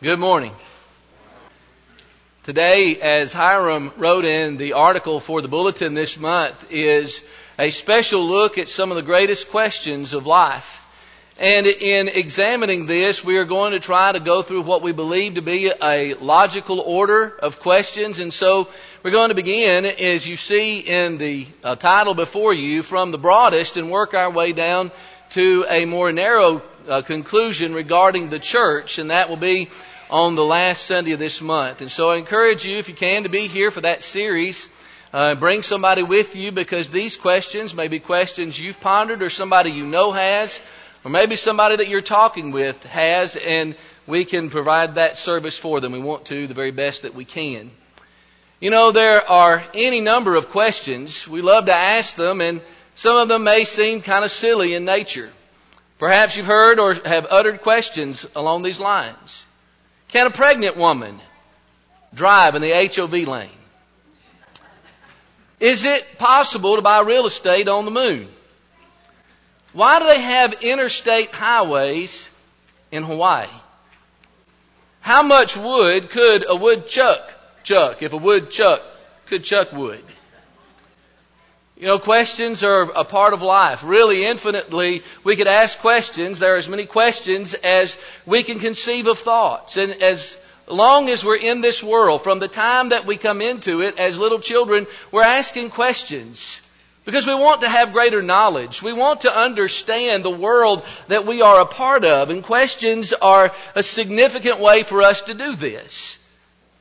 Good morning. Today, as Hiram wrote in the article for the bulletin this month, is a special look at some of the greatest questions of life. And in examining this, we are going to try to go through what we believe to be a logical order of questions. And so we're going to begin, as you see in the uh, title before you, from the broadest and work our way down to a more narrow uh, conclusion regarding the church. And that will be on the last Sunday of this month. And so I encourage you, if you can, to be here for that series. Uh, bring somebody with you because these questions may be questions you've pondered or somebody you know has, or maybe somebody that you're talking with has, and we can provide that service for them. We want to the very best that we can. You know, there are any number of questions. We love to ask them, and some of them may seem kind of silly in nature. Perhaps you've heard or have uttered questions along these lines. Can a pregnant woman drive in the HOV lane? Is it possible to buy real estate on the moon? Why do they have interstate highways in Hawaii? How much wood could a woodchuck chuck if a woodchuck could chuck wood? You know, questions are a part of life. Really, infinitely, we could ask questions. There are as many questions as we can conceive of thoughts. And as long as we're in this world, from the time that we come into it as little children, we're asking questions. Because we want to have greater knowledge. We want to understand the world that we are a part of. And questions are a significant way for us to do this.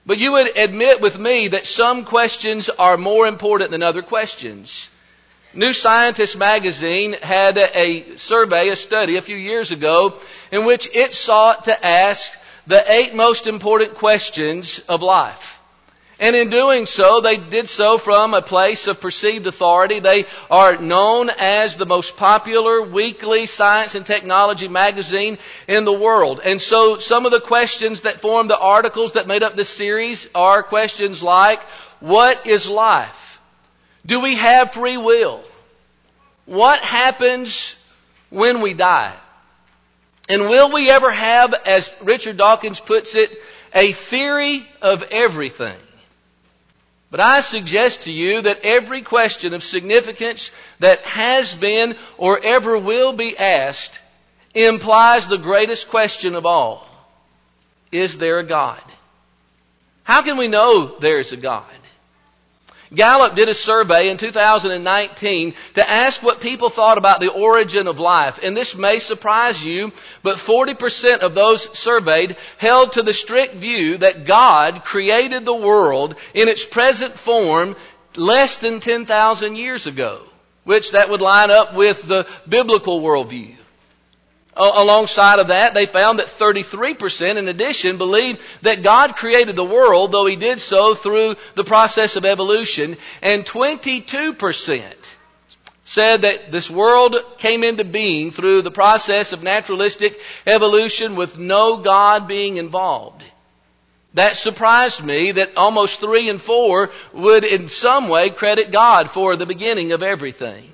But you would admit with me that some questions are more important than other questions. New Scientist magazine had a survey, a study a few years ago in which it sought to ask the eight most important questions of life. And in doing so, they did so from a place of perceived authority. They are known as the most popular weekly science and technology magazine in the world. And so some of the questions that form the articles that made up this series are questions like, what is life? Do we have free will? What happens when we die? And will we ever have, as Richard Dawkins puts it, a theory of everything? But I suggest to you that every question of significance that has been or ever will be asked implies the greatest question of all. Is there a God? How can we know there's a God? Gallup did a survey in 2019 to ask what people thought about the origin of life. And this may surprise you, but 40% of those surveyed held to the strict view that God created the world in its present form less than 10,000 years ago, which that would line up with the biblical worldview. Alongside of that, they found that 33% in addition believed that God created the world, though He did so through the process of evolution, and 22% said that this world came into being through the process of naturalistic evolution with no God being involved. That surprised me that almost three and four would in some way credit God for the beginning of everything.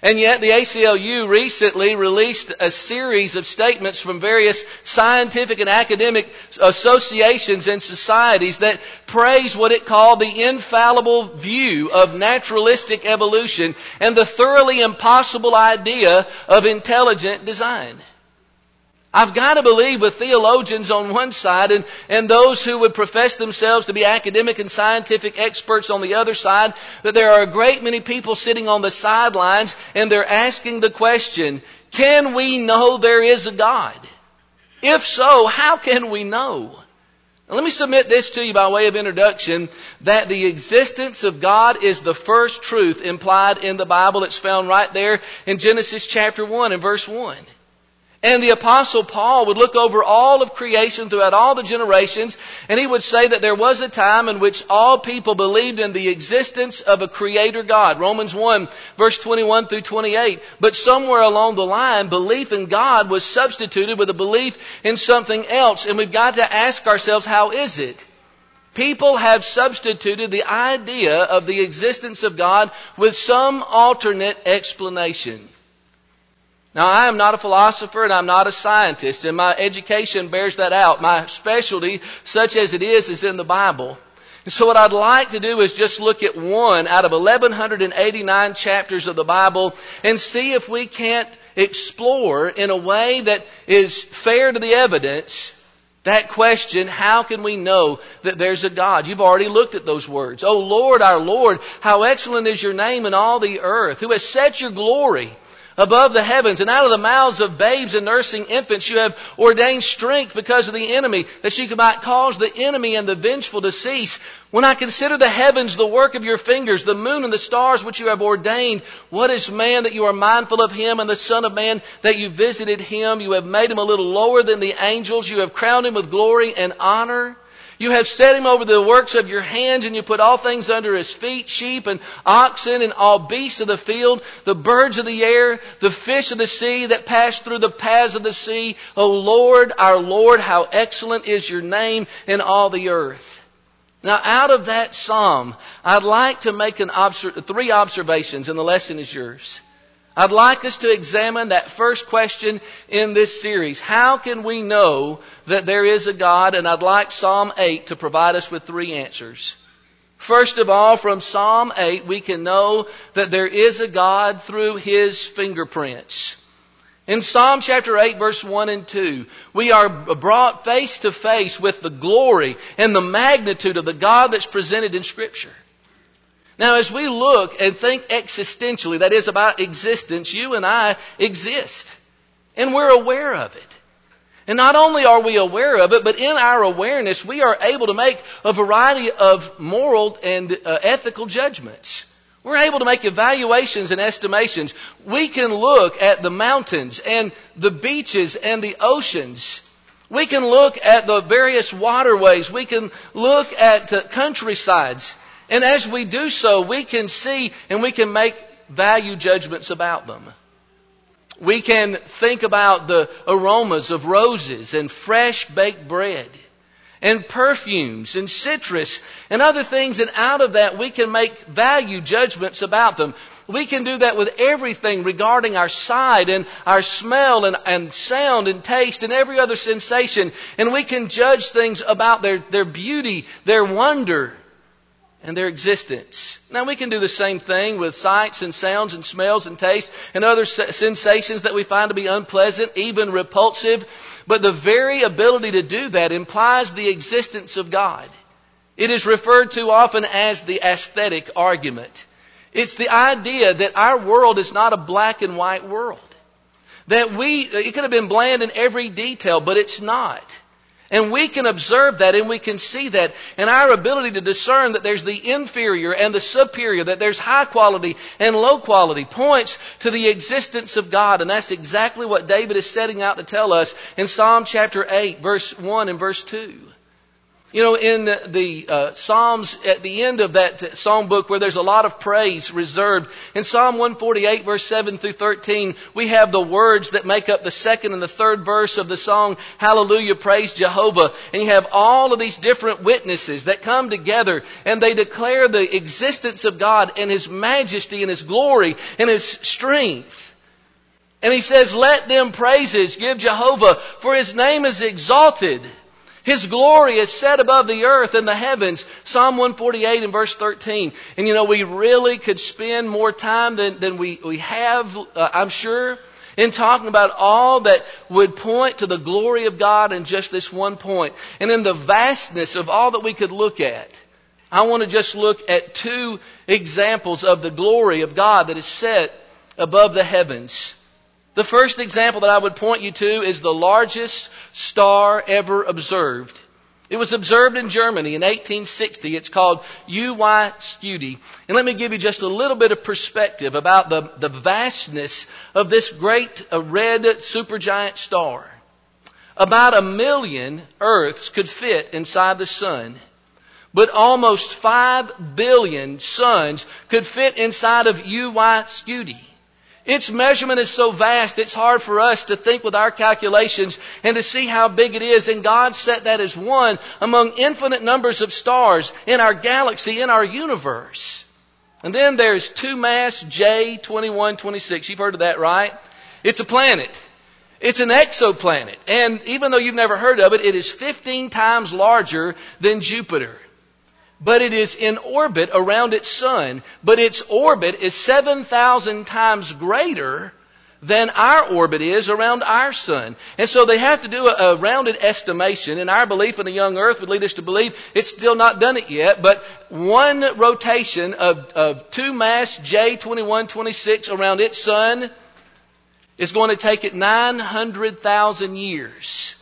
And yet the ACLU recently released a series of statements from various scientific and academic associations and societies that praise what it called the infallible view of naturalistic evolution and the thoroughly impossible idea of intelligent design. I've got to believe with theologians on one side and, and those who would profess themselves to be academic and scientific experts on the other side that there are a great many people sitting on the sidelines and they're asking the question, can we know there is a God? If so, how can we know? Now, let me submit this to you by way of introduction that the existence of God is the first truth implied in the Bible. It's found right there in Genesis chapter 1 and verse 1. And the apostle Paul would look over all of creation throughout all the generations, and he would say that there was a time in which all people believed in the existence of a creator God. Romans 1 verse 21 through 28. But somewhere along the line, belief in God was substituted with a belief in something else, and we've got to ask ourselves, how is it? People have substituted the idea of the existence of God with some alternate explanation. Now, I am not a philosopher and I'm not a scientist, and my education bears that out. My specialty, such as it is, is in the Bible. And so what I'd like to do is just look at one out of 1189 chapters of the Bible and see if we can't explore in a way that is fair to the evidence that question, how can we know that there's a God? You've already looked at those words. Oh Lord, our Lord, how excellent is your name in all the earth, who has set your glory above the heavens, and out of the mouths of babes and nursing infants you have ordained strength because of the enemy, that she might cause the enemy and the vengeful to cease. When I consider the heavens, the work of your fingers, the moon and the stars which you have ordained, what is man that you are mindful of him, and the Son of Man that you visited him? You have made him a little lower than the angels. You have crowned him with glory and honor. You have set him over the works of your hands, and you put all things under his feet, sheep and oxen and all beasts of the field, the birds of the air, the fish of the sea that pass through the paths of the sea. O Lord, our Lord, how excellent is your name in all the earth. Now, out of that psalm, I'd like to make an obser- three observations, and the lesson is yours. I'd like us to examine that first question in this series. How can we know that there is a God? And I'd like Psalm 8 to provide us with three answers. First of all, from Psalm 8, we can know that there is a God through His fingerprints. In Psalm chapter 8 verse 1 and 2, we are brought face to face with the glory and the magnitude of the God that's presented in Scripture. Now, as we look and think existentially, that is about existence, you and I exist. And we're aware of it. And not only are we aware of it, but in our awareness, we are able to make a variety of moral and uh, ethical judgments. We're able to make evaluations and estimations. We can look at the mountains and the beaches and the oceans. We can look at the various waterways. We can look at uh, countrysides and as we do so, we can see and we can make value judgments about them. We can think about the aromas of roses and fresh baked bread and perfumes and citrus and other things. And out of that, we can make value judgments about them. We can do that with everything regarding our sight and our smell and, and sound and taste and every other sensation. And we can judge things about their, their beauty, their wonder, and their existence. Now we can do the same thing with sights and sounds and smells and tastes and other sensations that we find to be unpleasant, even repulsive. But the very ability to do that implies the existence of God. It is referred to often as the aesthetic argument. It's the idea that our world is not a black and white world. That we, it could have been bland in every detail, but it's not. And we can observe that and we can see that. And our ability to discern that there's the inferior and the superior, that there's high quality and low quality points to the existence of God. And that's exactly what David is setting out to tell us in Psalm chapter 8, verse 1 and verse 2. You know, in the uh, Psalms, at the end of that Psalm book where there's a lot of praise reserved, in Psalm 148 verse 7 through 13, we have the words that make up the second and the third verse of the song, Hallelujah, Praise Jehovah. And you have all of these different witnesses that come together and they declare the existence of God and His majesty and His glory and His strength. And he says, let them praises give Jehovah, for his name is exalted. His glory is set above the earth and the heavens. Psalm 148 and verse 13. And you know, we really could spend more time than, than we, we have, uh, I'm sure, in talking about all that would point to the glory of God in just this one point. And in the vastness of all that we could look at. I want to just look at two examples of the glory of God that is set above the heavens. The first example that I would point you to is the largest star ever observed. It was observed in Germany in 1860. It's called UY Scuti. And let me give you just a little bit of perspective about the, the vastness of this great uh, red supergiant star. About a million Earths could fit inside the sun. But almost five billion suns could fit inside of UY Scuti. Its measurement is so vast, it's hard for us to think with our calculations and to see how big it is. And God set that as one among infinite numbers of stars in our galaxy, in our universe. And then there's 2MASS J2126. You've heard of that, right? It's a planet. It's an exoplanet. And even though you've never heard of it, it is 15 times larger than Jupiter. But it is in orbit around its sun. But its orbit is 7,000 times greater than our orbit is around our sun. And so they have to do a, a, rounded estimation, and our belief in the young earth would lead us to believe it's still not done it yet, but one rotation of, of 2MASS J2126 around its sun is going to take it 900,000 years.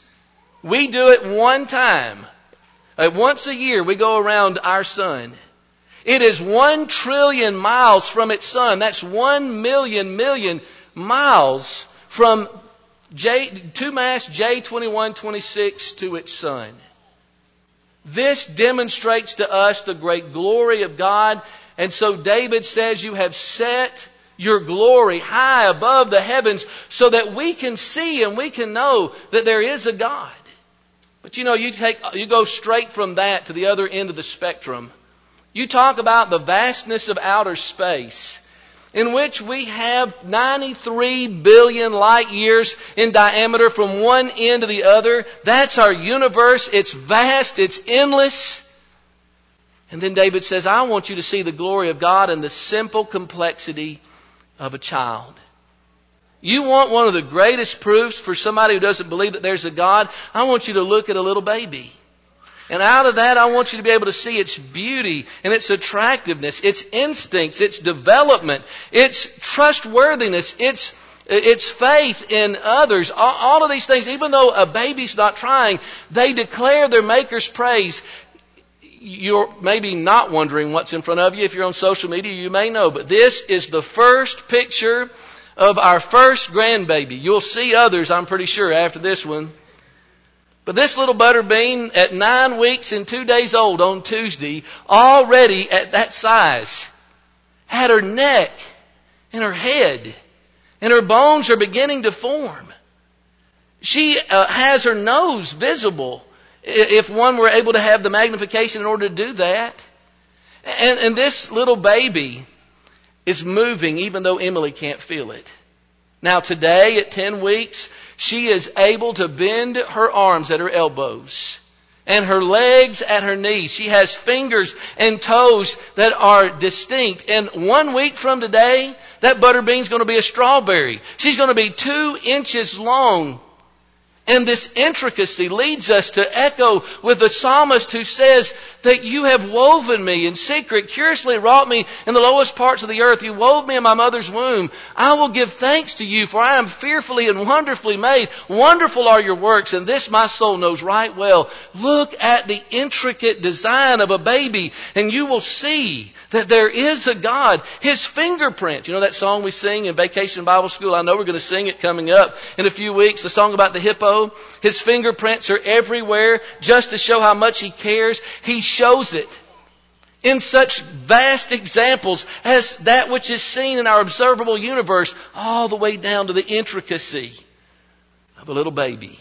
We do it one time. Uh, once a year we go around our sun. It is one trillion miles from its sun. That's one million million miles from J, 2MASS J2126 to its sun. This demonstrates to us the great glory of God. And so David says, You have set your glory high above the heavens so that we can see and we can know that there is a God. But you know, you take, you go straight from that to the other end of the spectrum. You talk about the vastness of outer space in which we have 93 billion light years in diameter from one end to the other. That's our universe. It's vast. It's endless. And then David says, I want you to see the glory of God in the simple complexity of a child. You want one of the greatest proofs for somebody who doesn't believe that there's a God? I want you to look at a little baby. And out of that, I want you to be able to see its beauty and its attractiveness, its instincts, its development, its trustworthiness, its its faith in others, all, of these things, even though a baby's not trying, they declare their Maker's praise. You're maybe not wondering what's in front of you. If you're on social media, you may know, but this is the first picture of our first grandbaby. You'll see others, I'm pretty sure, after this one. But this little butter bean at nine weeks and two days old on Tuesday, already at that size, had her neck and her head and her bones are beginning to form. She uh, has her nose visible if one were able to have the magnification in order to do that. And, and this little baby is moving even though Emily can't feel it. Now today at 10 weeks, she is able to bend her arms at her elbows and her legs at her knees. She has fingers and toes that are distinct. And one week from today, that butterbean's going to be a strawberry. She's going to be two inches long and this intricacy leads us to echo with the psalmist who says that you have woven me in secret, curiously wrought me in the lowest parts of the earth. You wove me in my mother's womb. I will give thanks to you for I am fearfully and wonderfully made. Wonderful are your works and this my soul knows right well. Look at the intricate design of a baby and you will see that there is a God. His fingerprint. You know that song we sing in Vacation Bible School? I know we're going to sing it coming up in a few weeks. The song about the hippo. His fingerprints are everywhere just to show how much He cares. He shows it in such vast examples as that which is seen in our observable universe, all the way down to the intricacy of a little baby.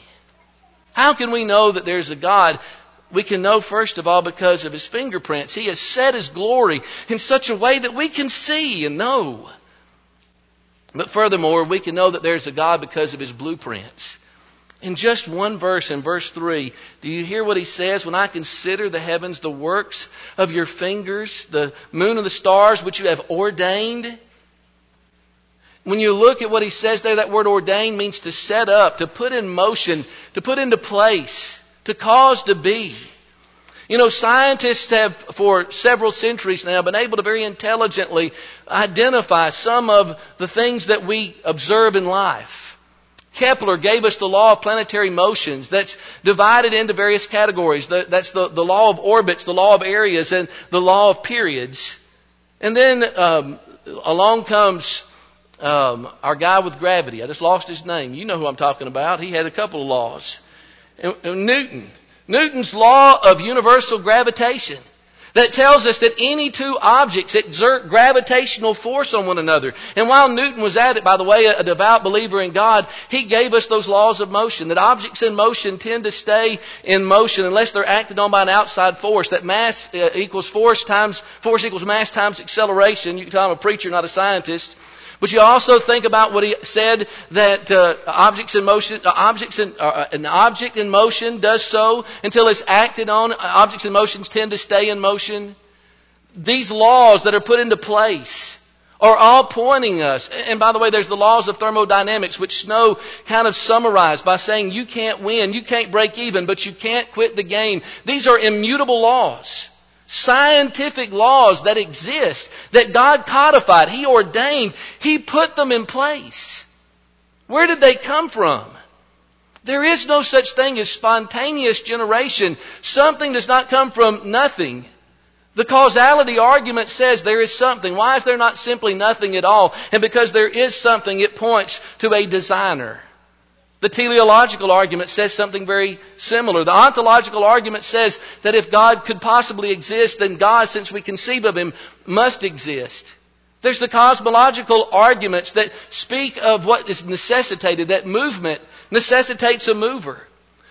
How can we know that there's a God? We can know, first of all, because of His fingerprints. He has set His glory in such a way that we can see and know. But furthermore, we can know that there's a God because of His blueprints. In just one verse, in verse 3, do you hear what he says? When I consider the heavens, the works of your fingers, the moon and the stars which you have ordained. When you look at what he says there, that word ordained means to set up, to put in motion, to put into place, to cause to be. You know, scientists have for several centuries now been able to very intelligently identify some of the things that we observe in life. Kepler gave us the law of planetary motions that's divided into various categories. That's the, the law of orbits, the law of areas, and the law of periods. And then um, along comes um, our guy with gravity. I just lost his name. You know who I'm talking about. He had a couple of laws. And, and Newton. Newton's law of universal gravitation that tells us that any two objects exert gravitational force on one another. And while Newton was at it, by the way, a devout believer in God, he gave us those laws of motion, that objects in motion tend to stay in motion unless they're acted on by an outside force, that mass uh, equals force times, force equals mass times acceleration. You can tell I'm a preacher, not a scientist. But you also think about what he said that uh, objects in motion, uh, objects in, uh, an object in motion does so until it's acted on. Objects in motions tend to stay in motion. These laws that are put into place are all pointing us. And by the way, there's the laws of thermodynamics, which Snow kind of summarized by saying you can't win, you can't break even, but you can't quit the game. These are immutable laws. Scientific laws that exist, that God codified, He ordained, He put them in place. Where did they come from? There is no such thing as spontaneous generation. Something does not come from nothing. The causality argument says there is something. Why is there not simply nothing at all? And because there is something, it points to a designer. The teleological argument says something very similar. The ontological argument says that if God could possibly exist, then God, since we conceive of Him, must exist. There's the cosmological arguments that speak of what is necessitated, that movement necessitates a mover,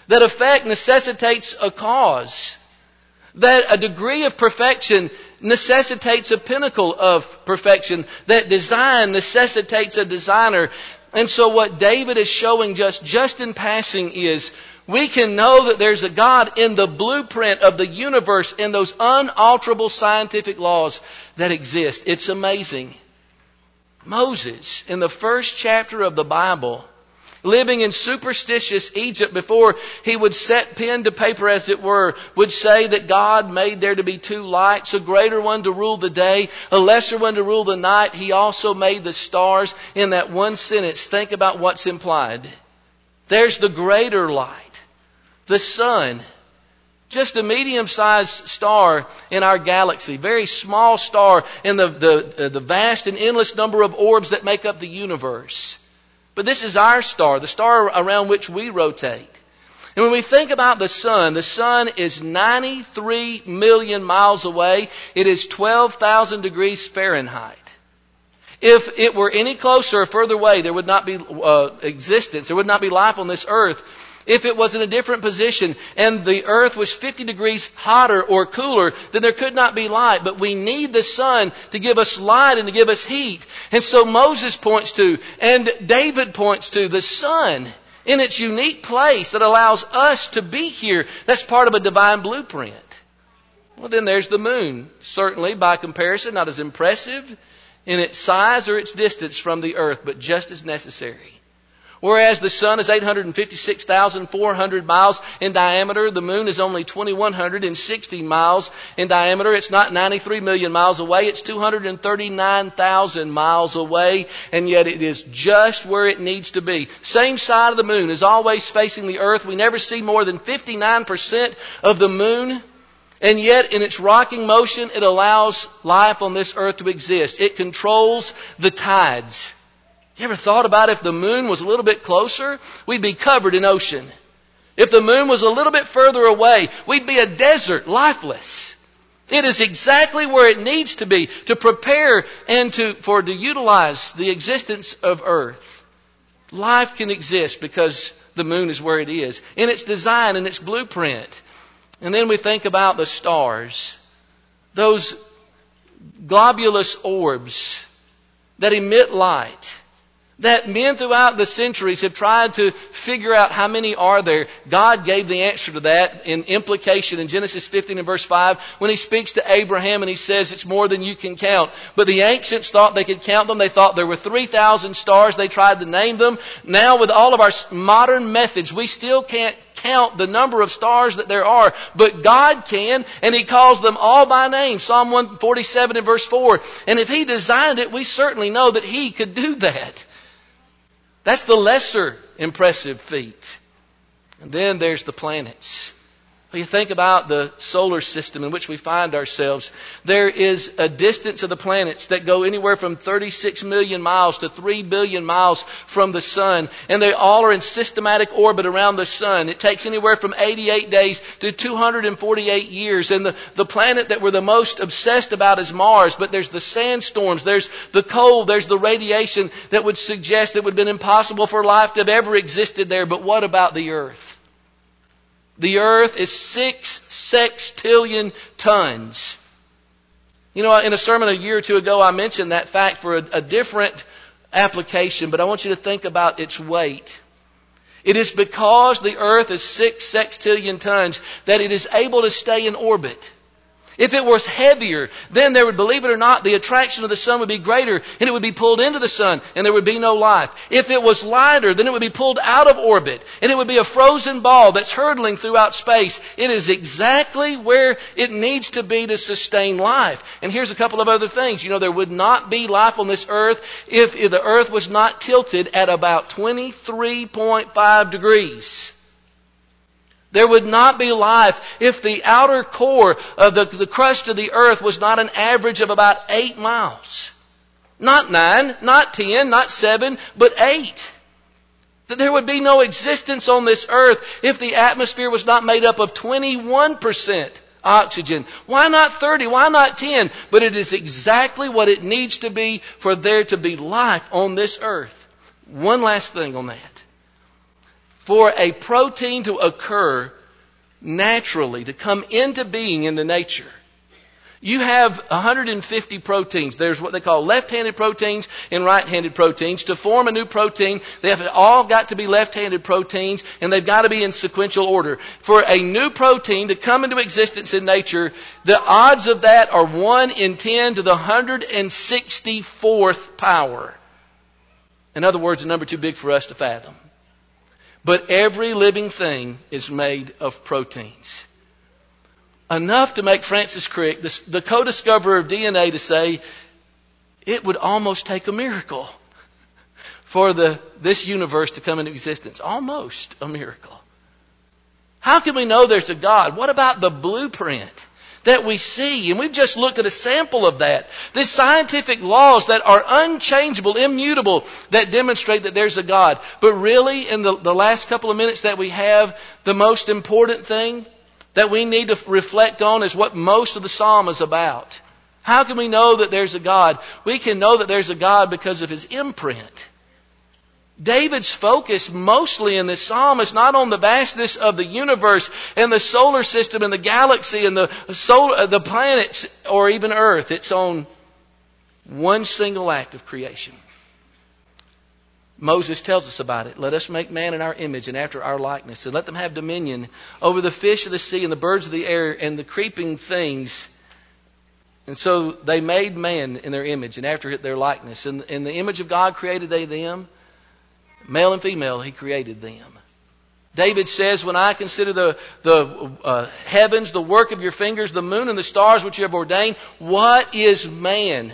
that effect necessitates a cause that a degree of perfection necessitates a pinnacle of perfection, that design necessitates a designer. And so what David is showing just, just in passing is we can know that there's a God in the blueprint of the universe in those unalterable scientific laws that exist. It's amazing. Moses, in the first chapter of the Bible, living in superstitious Egypt before he would set pen to paper, as it were, would say that God made there to be two lights, a greater one to rule the day, a lesser one to rule the night. He also made the stars. In that one sentence, think about what's implied. There's the greater light, the sun. Just a medium-sized star in our galaxy, very small star in the, the, uh, the vast and endless number of orbs that make up the universe. But this is our star, the star around which we rotate. And when we think about the sun, the sun is 93 million miles away. It is 12,000 degrees Fahrenheit. If it were any closer or further away, there would not be uh, existence. There would not be life on this earth. If it was in a different position and the earth was 50 degrees hotter or cooler, then there could not be light. But we need the sun to give us light and to give us heat. And so Moses points to, and David points to, the sun in its unique place that allows us to be here. That's part of a divine blueprint. Well, then there's the moon. Certainly, by comparison, not as impressive in its size or its distance from the earth, but just as necessary. Whereas the sun is 856,400 miles in diameter, the moon is only 2,160 miles in diameter. It's not 93 million miles away, it's 239,000 miles away, and yet it is just where it needs to be. Same side of the moon is always facing the earth. We never see more than 59% of the moon. And yet, in its rocking motion, it allows life on this earth to exist. It controls the tides. You ever thought about if the moon was a little bit closer, we'd be covered in ocean. If the moon was a little bit further away, we'd be a desert, lifeless. It is exactly where it needs to be to prepare and to, for to utilize the existence of earth. Life can exist because the moon is where it is. In its design, and its blueprint. And then we think about the stars. Those globulous orbs that emit light that men throughout the centuries have tried to figure out how many are there. God gave the answer to that in implication in Genesis 15 and verse 5 when he speaks to Abraham and he says it's more than you can count. But the ancients thought they could count them. They thought there were 3,000 stars. They tried to name them. Now with all of our modern methods, we still can't count the number of stars that there are, but God can, and He calls them all by name. Psalm 147 and verse 4. And if He designed it, we certainly know that He could do that. That's the lesser impressive feat. And then there's the planets. When you think about the solar system in which we find ourselves, there is a distance of the planets that go anywhere from 36 million miles to 3 billion miles from the sun, and they all are in systematic orbit around the sun. It takes anywhere from 88 days to 248 years, and the, the planet that we're the most obsessed about is Mars, but there's the sandstorms, there's the cold, there's the radiation that would suggest it would have been impossible for life to have ever existed there, but what about the Earth? The earth is six sextillion tons. You know, in a sermon a year or two ago, I mentioned that fact for a, a different application, but I want you to think about its weight. It is because the earth is six sextillion tons that it is able to stay in orbit. If it was heavier, then there would, believe it or not, the attraction of the sun would be greater and it would be pulled into the sun and there would be no life. If it was lighter, then it would be pulled out of orbit and it would be a frozen ball that's hurtling throughout space. It is exactly where it needs to be to sustain life. And here's a couple of other things. You know, there would not be life on this earth if, if the earth was not tilted at about 23.5 degrees. There would not be life if the outer core of the, the crust of the earth was not an average of about eight miles. Not nine, not ten, not seven, but eight. That there would be no existence on this earth if the atmosphere was not made up of 21% oxygen. Why not 30? Why not 10? But it is exactly what it needs to be for there to be life on this earth. One last thing on that for a protein to occur naturally, to come into being in the nature, you have 150 proteins. There's what they call left-handed proteins and right-handed proteins. To form a new protein, they have all got to be left-handed proteins and they've got to be in sequential order. For a new protein to come into existence in nature, the odds of that are 1 in 10 to the 164th power. In other words, a number too big for us to fathom. But every living thing is made of proteins. Enough to make Francis Crick, the co-discoverer of DNA, to say it would almost take a miracle for the, this universe to come into existence. Almost a miracle. How can we know there's a God? What about the blueprint? That we see. And we've just looked at a sample of that. The scientific laws that are unchangeable, immutable, that demonstrate that there's a God. But really, in the, the last couple of minutes that we have, the most important thing that we need to reflect on is what most of the psalm is about. How can we know that there's a God? We can know that there's a God because of His imprint. David's focus mostly in this psalm is not on the vastness of the universe and the solar system and the galaxy and the solar, uh, the planets or even earth. It's on one single act of creation. Moses tells us about it. Let us make man in our image and after our likeness, and let them have dominion over the fish of the sea and the birds of the air and the creeping things. And so they made man in their image and after their likeness. And in the image of God created they them. Male and female, He created them. David says, when I consider the, the uh, heavens, the work of your fingers, the moon and the stars which you have ordained, what is man?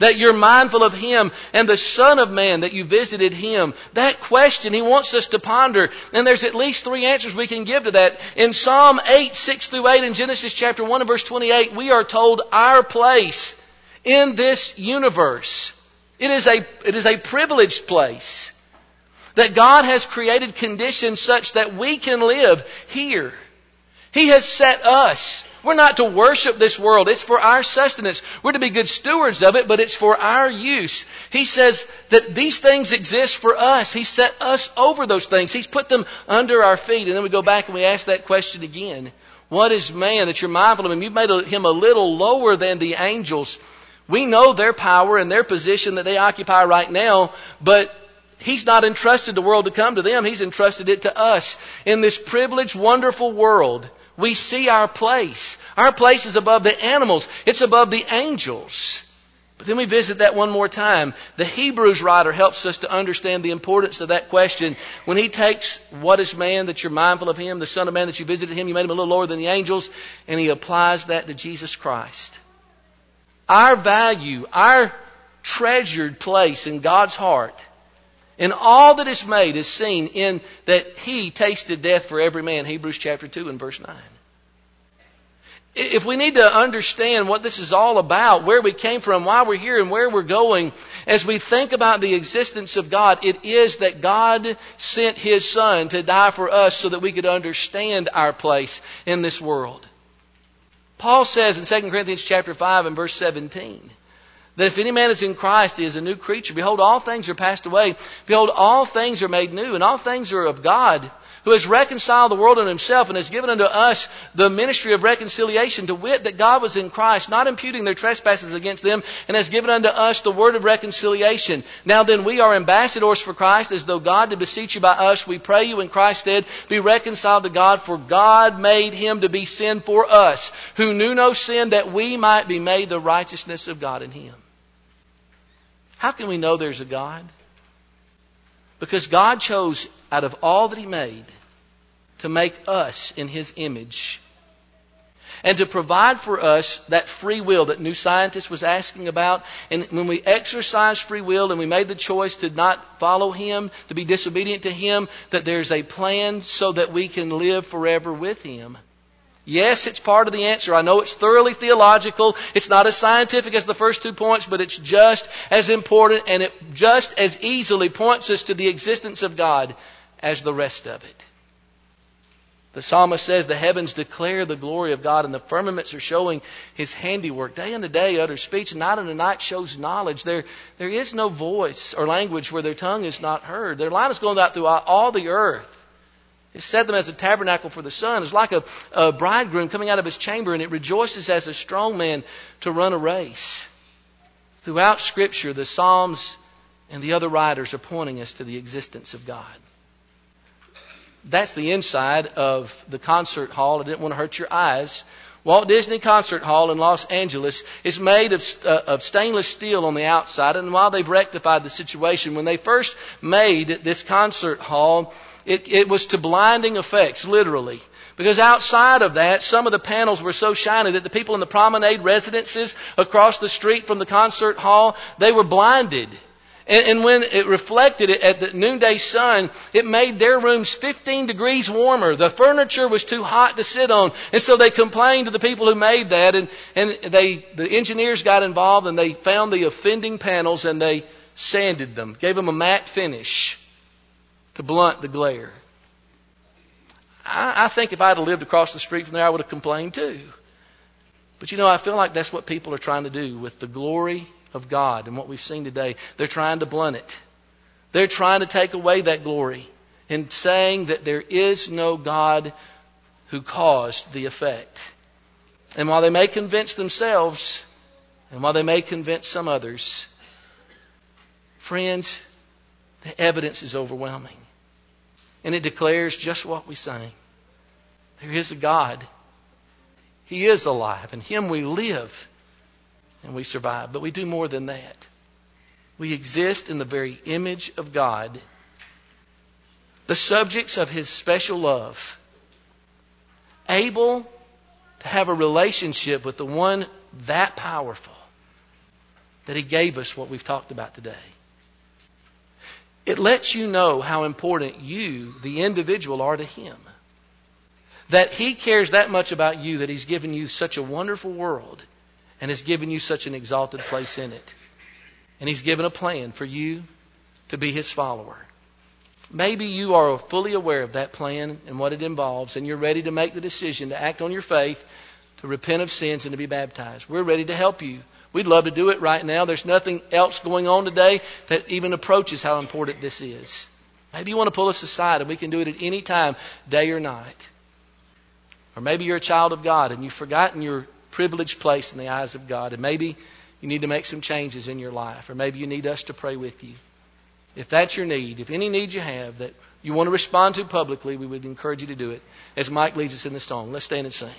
That you're mindful of him and the son of man that you visited him. That question he wants us to ponder. And there's at least three answers we can give to that. In Psalm 8, 6 through 8 in Genesis chapter 1 and verse 28, we are told our place in this universe. It is a, it is a privileged place. That God has created conditions such that we can live here. He has set us. We're not to worship this world. It's for our sustenance. We're to be good stewards of it, but it's for our use. He says that these things exist for us. He set us over those things. He's put them under our feet. And then we go back and we ask that question again. What is man that you're mindful of him? You've made him a little lower than the angels. We know their power and their position that they occupy right now, but He's not entrusted the world to come to them. He's entrusted it to us. In this privileged, wonderful world, we see our place. Our place is above the animals. It's above the angels. But then we visit that one more time. The Hebrews writer helps us to understand the importance of that question. When he takes what is man that you're mindful of him, the Son of Man that you visited him, you made him a little lower than the angels, and he applies that to Jesus Christ. Our value, our treasured place in God's heart and all that is made is seen in that he tasted death for every man, Hebrews chapter 2 and verse 9. If we need to understand what this is all about, where we came from, why we're here, and where we're going, as we think about the existence of God, it is that God sent His Son to die for us so that we could understand our place in this world. Paul says in 2 Corinthians chapter 5 and verse 17, that if any man is in Christ, he is a new creature. Behold, all things are passed away. Behold, all things are made new, and all things are of God, who has reconciled the world unto himself and has given unto us the ministry of reconciliation, to wit that God was in Christ, not imputing their trespasses against them, and has given unto us the word of reconciliation. Now then we are ambassadors for Christ, as though God did beseech you by us. We pray you in Christ's stead, be reconciled to God, for God made him to be sin for us, who knew no sin, that we might be made the righteousness of God in him. How can we know there's a God? Because God chose out of all that He made to make us in His image and to provide for us that free will that New Scientist was asking about. And when we exercise free will and we made the choice to not follow Him, to be disobedient to Him, that there's a plan so that we can live forever with Him. Yes, it's part of the answer. I know it's thoroughly theological. It's not as scientific as the first two points, but it's just as important and it just as easily points us to the existence of God as the rest of it. The psalmist says the heavens declare the glory of God and the firmaments are showing his handiwork. Day unto day utters speech, and night unto night shows knowledge. There, there is no voice or language where their tongue is not heard. Their line is going out throughout all the earth. Set them as a tabernacle for the sun. It's like a, a bridegroom coming out of his chamber, and it rejoices as a strong man to run a race. Throughout Scripture, the Psalms and the other writers are pointing us to the existence of God. That's the inside of the concert hall. I didn't want to hurt your eyes. Walt Disney Concert Hall in Los Angeles is made of, uh, of, stainless steel on the outside. And while they've rectified the situation, when they first made this concert hall, it, it was to blinding effects, literally. Because outside of that, some of the panels were so shiny that the people in the promenade residences across the street from the concert hall, they were blinded. And, and, when it reflected it at the noonday sun, it made their rooms 15 degrees warmer. The furniture was too hot to sit on. And so they complained to the people who made that and, and they, the engineers got involved and they found the offending panels and they sanded them, gave them a matte finish to blunt the glare. I, I think if I'd have lived across the street from there, I would have complained too. But you know, I feel like that's what people are trying to do with the glory of God and what we've seen today. They're trying to blunt it. They're trying to take away that glory and saying that there is no God who caused the effect. And while they may convince themselves, and while they may convince some others, friends, the evidence is overwhelming. And it declares just what we sang. There is a God. He is alive. In Him we live and we survive. But we do more than that. We exist in the very image of God, the subjects of His special love, able to have a relationship with the one that powerful that He gave us what we've talked about today. It lets you know how important you, the individual, are to Him. That He cares that much about you that He's given you such a wonderful world and has given you such an exalted place in it. And He's given a plan for you to be His follower. Maybe you are fully aware of that plan and what it involves, and you're ready to make the decision to act on your faith, to repent of sins, and to be baptized. We're ready to help you. We'd love to do it right now. There's nothing else going on today that even approaches how important this is. Maybe you want to pull us aside and we can do it at any time, day or night. Or maybe you're a child of God and you've forgotten your privileged place in the eyes of God. And maybe you need to make some changes in your life. Or maybe you need us to pray with you. If that's your need, if any need you have that you want to respond to publicly, we would encourage you to do it as Mike leads us in the song. Let's stand and sing.